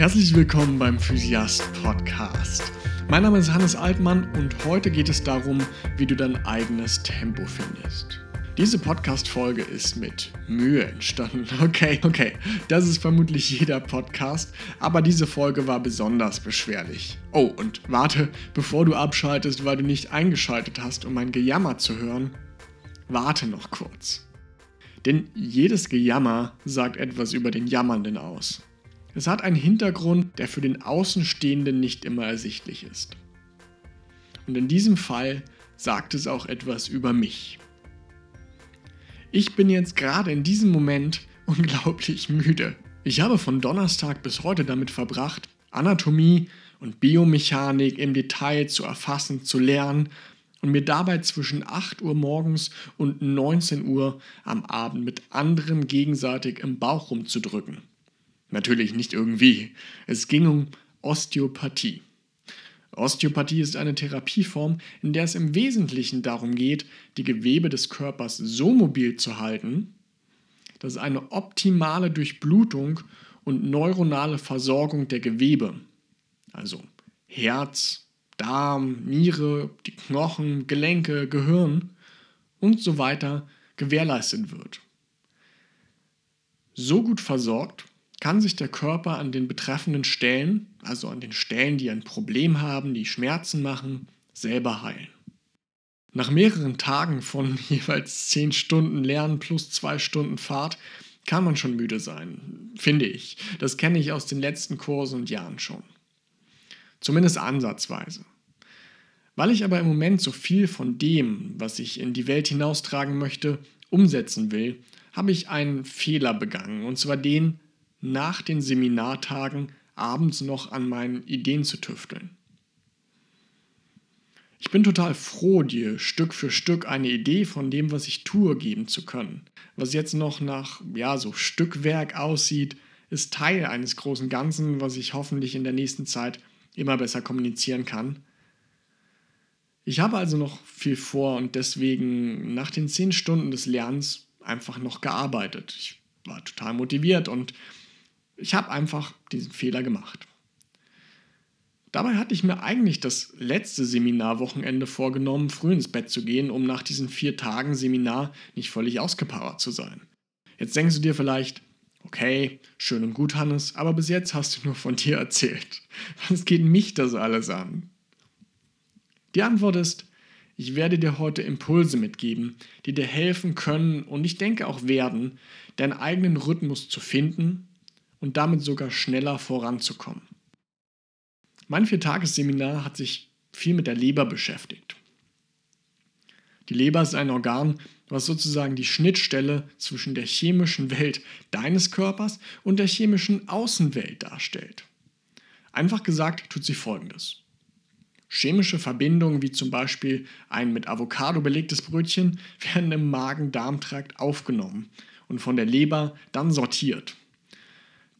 Herzlich willkommen beim Physiast Podcast. Mein Name ist Hannes Altmann und heute geht es darum, wie du dein eigenes Tempo findest. Diese Podcast-Folge ist mit Mühe entstanden. Okay, okay, das ist vermutlich jeder Podcast, aber diese Folge war besonders beschwerlich. Oh, und warte, bevor du abschaltest, weil du nicht eingeschaltet hast, um mein Gejammer zu hören, warte noch kurz. Denn jedes Gejammer sagt etwas über den Jammernden aus. Es hat einen Hintergrund, der für den Außenstehenden nicht immer ersichtlich ist. Und in diesem Fall sagt es auch etwas über mich. Ich bin jetzt gerade in diesem Moment unglaublich müde. Ich habe von Donnerstag bis heute damit verbracht, Anatomie und Biomechanik im Detail zu erfassen, zu lernen und mir dabei zwischen 8 Uhr morgens und 19 Uhr am Abend mit anderen gegenseitig im Bauch rumzudrücken. Natürlich nicht irgendwie. Es ging um Osteopathie. Osteopathie ist eine Therapieform, in der es im Wesentlichen darum geht, die Gewebe des Körpers so mobil zu halten, dass eine optimale Durchblutung und neuronale Versorgung der Gewebe, also Herz, Darm, Niere, die Knochen, Gelenke, Gehirn und so weiter gewährleistet wird. So gut versorgt, kann sich der Körper an den betreffenden Stellen, also an den Stellen, die ein Problem haben, die Schmerzen machen, selber heilen. Nach mehreren Tagen von jeweils 10 Stunden Lernen plus 2 Stunden Fahrt kann man schon müde sein, finde ich. Das kenne ich aus den letzten Kursen und Jahren schon. Zumindest ansatzweise. Weil ich aber im Moment so viel von dem, was ich in die Welt hinaustragen möchte, umsetzen will, habe ich einen Fehler begangen, und zwar den, nach den Seminartagen abends noch an meinen Ideen zu tüfteln. Ich bin total froh, dir Stück für Stück eine Idee von dem, was ich tue, geben zu können. Was jetzt noch nach, ja, so Stückwerk aussieht, ist Teil eines großen Ganzen, was ich hoffentlich in der nächsten Zeit immer besser kommunizieren kann. Ich habe also noch viel vor und deswegen nach den zehn Stunden des Lernens einfach noch gearbeitet. Ich war total motiviert und ich habe einfach diesen Fehler gemacht. Dabei hatte ich mir eigentlich das letzte Seminarwochenende vorgenommen, früh ins Bett zu gehen, um nach diesen vier Tagen Seminar nicht völlig ausgepowert zu sein. Jetzt denkst du dir vielleicht, okay, schön und gut, Hannes, aber bis jetzt hast du nur von dir erzählt. Was geht mich das alles an? Die Antwort ist, ich werde dir heute Impulse mitgeben, die dir helfen können und ich denke auch werden, deinen eigenen Rhythmus zu finden und damit sogar schneller voranzukommen. Mein Viertagesseminar hat sich viel mit der Leber beschäftigt. Die Leber ist ein Organ, was sozusagen die Schnittstelle zwischen der chemischen Welt deines Körpers und der chemischen Außenwelt darstellt. Einfach gesagt tut sie Folgendes. Chemische Verbindungen wie zum Beispiel ein mit Avocado belegtes Brötchen werden im Magen-Darm-Trakt aufgenommen und von der Leber dann sortiert.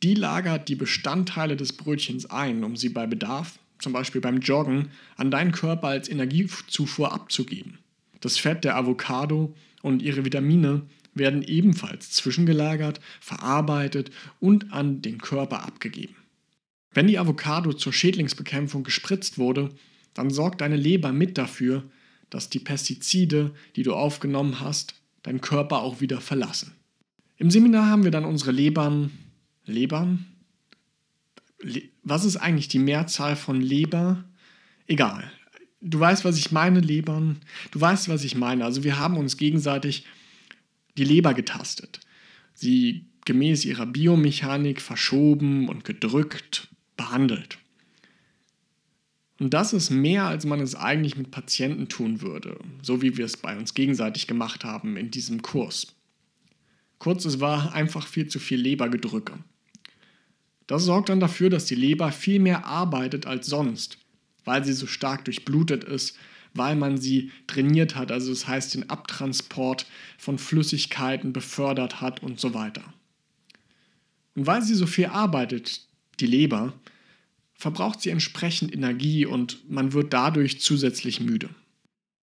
Die lagert die Bestandteile des Brötchens ein, um sie bei Bedarf, zum Beispiel beim Joggen, an deinen Körper als Energiezufuhr abzugeben. Das Fett der Avocado und ihre Vitamine werden ebenfalls zwischengelagert, verarbeitet und an den Körper abgegeben. Wenn die Avocado zur Schädlingsbekämpfung gespritzt wurde, dann sorgt deine Leber mit dafür, dass die Pestizide, die du aufgenommen hast, deinen Körper auch wieder verlassen. Im Seminar haben wir dann unsere Lebern Lebern? Le was ist eigentlich die Mehrzahl von Leber? Egal. Du weißt, was ich meine, Lebern. Du weißt, was ich meine. Also wir haben uns gegenseitig die Leber getastet. Sie gemäß ihrer Biomechanik verschoben und gedrückt, behandelt. Und das ist mehr, als man es eigentlich mit Patienten tun würde, so wie wir es bei uns gegenseitig gemacht haben in diesem Kurs. Kurz, es war einfach viel zu viel Lebergedrücke. Das sorgt dann dafür, dass die Leber viel mehr arbeitet als sonst, weil sie so stark durchblutet ist, weil man sie trainiert hat, also das heißt den Abtransport von Flüssigkeiten befördert hat und so weiter. Und weil sie so viel arbeitet, die Leber, verbraucht sie entsprechend Energie und man wird dadurch zusätzlich müde.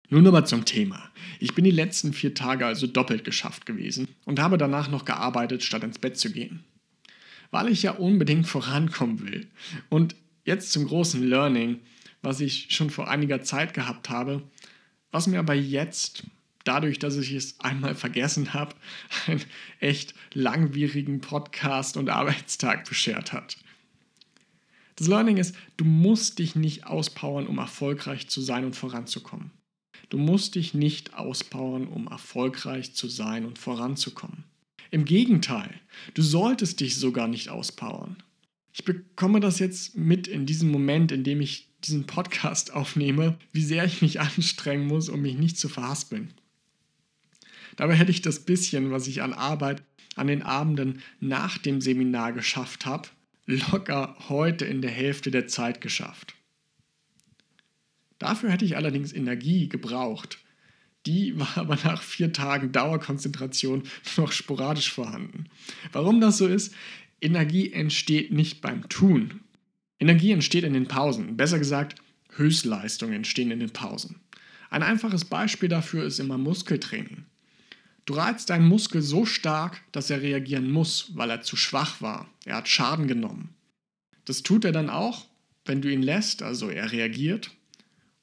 Nun aber zum Thema. Ich bin die letzten vier Tage also doppelt geschafft gewesen und habe danach noch gearbeitet, statt ins Bett zu gehen. Weil ich ja unbedingt vorankommen will. Und jetzt zum großen Learning, was ich schon vor einiger Zeit gehabt habe, was mir aber jetzt, dadurch, dass ich es einmal vergessen habe, einen echt langwierigen Podcast und Arbeitstag beschert hat. Das Learning ist, du musst dich nicht auspowern, um erfolgreich zu sein und voranzukommen. Du musst dich nicht auspowern, um erfolgreich zu sein und voranzukommen. Im Gegenteil, du solltest dich sogar nicht auspowern. Ich bekomme das jetzt mit in diesem Moment, in dem ich diesen Podcast aufnehme, wie sehr ich mich anstrengen muss, um mich nicht zu verhaspeln. Dabei hätte ich das bisschen, was ich an Arbeit an den Abenden nach dem Seminar geschafft habe, locker heute in der Hälfte der Zeit geschafft. Dafür hätte ich allerdings Energie gebraucht. Die war aber nach vier Tagen Dauerkonzentration noch sporadisch vorhanden. Warum das so ist? Energie entsteht nicht beim Tun. Energie entsteht in den Pausen. Besser gesagt, Höchstleistungen entstehen in den Pausen. Ein einfaches Beispiel dafür ist immer Muskeltraining. Du reizt deinen Muskel so stark, dass er reagieren muss, weil er zu schwach war. Er hat Schaden genommen. Das tut er dann auch, wenn du ihn lässt, also er reagiert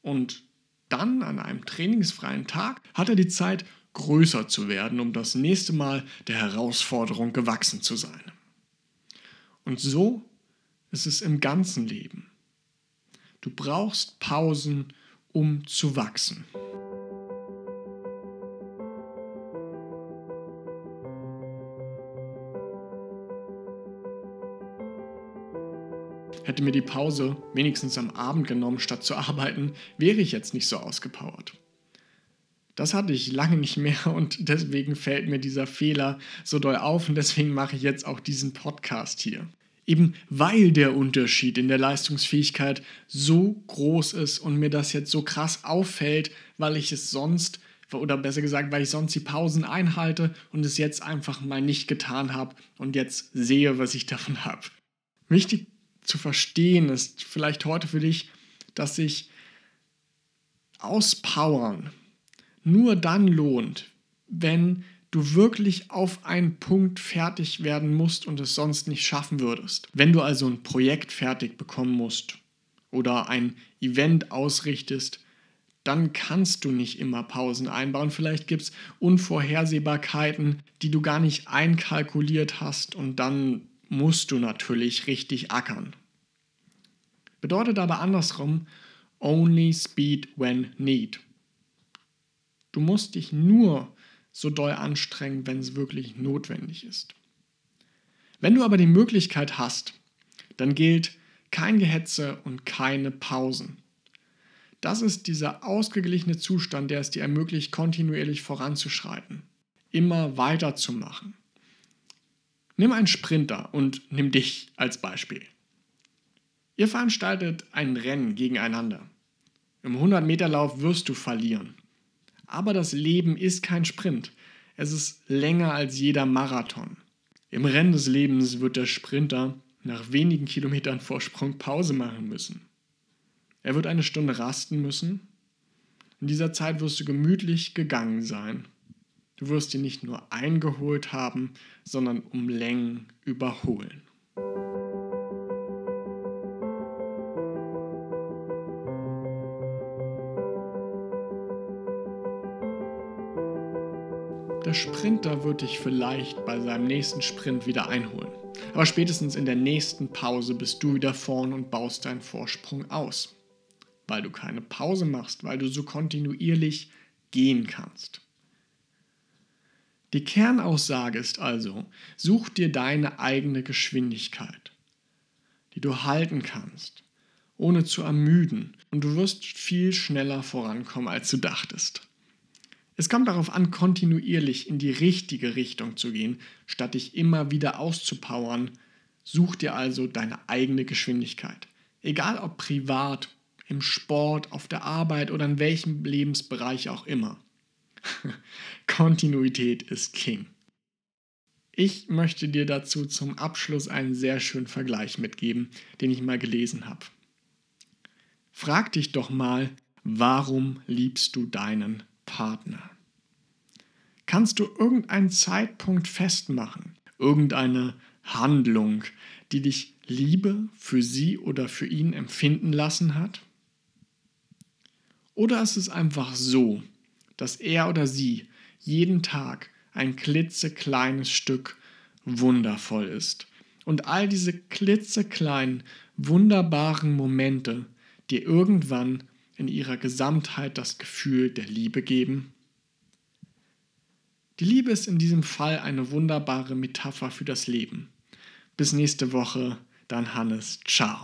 und dann an einem trainingsfreien Tag hat er die Zeit, größer zu werden, um das nächste Mal der Herausforderung gewachsen zu sein. Und so ist es im ganzen Leben. Du brauchst Pausen, um zu wachsen. Hätte mir die Pause wenigstens am Abend genommen, statt zu arbeiten, wäre ich jetzt nicht so ausgepowert. Das hatte ich lange nicht mehr und deswegen fällt mir dieser Fehler so doll auf und deswegen mache ich jetzt auch diesen Podcast hier. Eben weil der Unterschied in der Leistungsfähigkeit so groß ist und mir das jetzt so krass auffällt, weil ich es sonst, oder besser gesagt, weil ich sonst die Pausen einhalte und es jetzt einfach mal nicht getan habe und jetzt sehe, was ich davon habe. Wichtig zu verstehen ist vielleicht heute für dich, dass sich Auspowern nur dann lohnt, wenn du wirklich auf einen Punkt fertig werden musst und es sonst nicht schaffen würdest. Wenn du also ein Projekt fertig bekommen musst oder ein Event ausrichtest, dann kannst du nicht immer Pausen einbauen. Vielleicht gibt es Unvorhersehbarkeiten, die du gar nicht einkalkuliert hast und dann musst du natürlich richtig ackern. Bedeutet aber andersrum, only speed when need. Du musst dich nur so doll anstrengen, wenn es wirklich notwendig ist. Wenn du aber die Möglichkeit hast, dann gilt kein Gehetze und keine Pausen. Das ist dieser ausgeglichene Zustand, der es dir ermöglicht, kontinuierlich voranzuschreiten, immer weiterzumachen. Nimm einen Sprinter und nimm dich als Beispiel. Ihr veranstaltet ein Rennen gegeneinander. Im 100-Meter-Lauf wirst du verlieren. Aber das Leben ist kein Sprint. Es ist länger als jeder Marathon. Im Rennen des Lebens wird der Sprinter nach wenigen Kilometern Vorsprung Pause machen müssen. Er wird eine Stunde rasten müssen. In dieser Zeit wirst du gemütlich gegangen sein. Du wirst ihn nicht nur eingeholt haben, sondern um Längen überholen. Sprinter wird dich vielleicht bei seinem nächsten Sprint wieder einholen. Aber spätestens in der nächsten Pause bist du wieder vorn und baust deinen Vorsprung aus. Weil du keine Pause machst, weil du so kontinuierlich gehen kannst. Die Kernaussage ist also, such dir deine eigene Geschwindigkeit, die du halten kannst, ohne zu ermüden, und du wirst viel schneller vorankommen, als du dachtest. Es kommt darauf an, kontinuierlich in die richtige Richtung zu gehen, statt dich immer wieder auszupowern. Such dir also deine eigene Geschwindigkeit. Egal ob privat, im Sport, auf der Arbeit oder in welchem Lebensbereich auch immer. Kontinuität ist King. Ich möchte dir dazu zum Abschluss einen sehr schönen Vergleich mitgeben, den ich mal gelesen habe. Frag dich doch mal, warum liebst du deinen Partner? Kannst du irgendeinen Zeitpunkt festmachen? Irgendeine Handlung, die dich Liebe für sie oder für ihn empfinden lassen hat? Oder ist es einfach so, dass er oder sie jeden Tag ein klitzekleines Stück wundervoll ist und all diese klitzekleinen, wunderbaren Momente dir irgendwann in ihrer Gesamtheit das Gefühl der Liebe geben? Die Liebe ist in diesem Fall eine wunderbare Metapher für das Leben. Bis nächste Woche, dein Hannes. Ciao.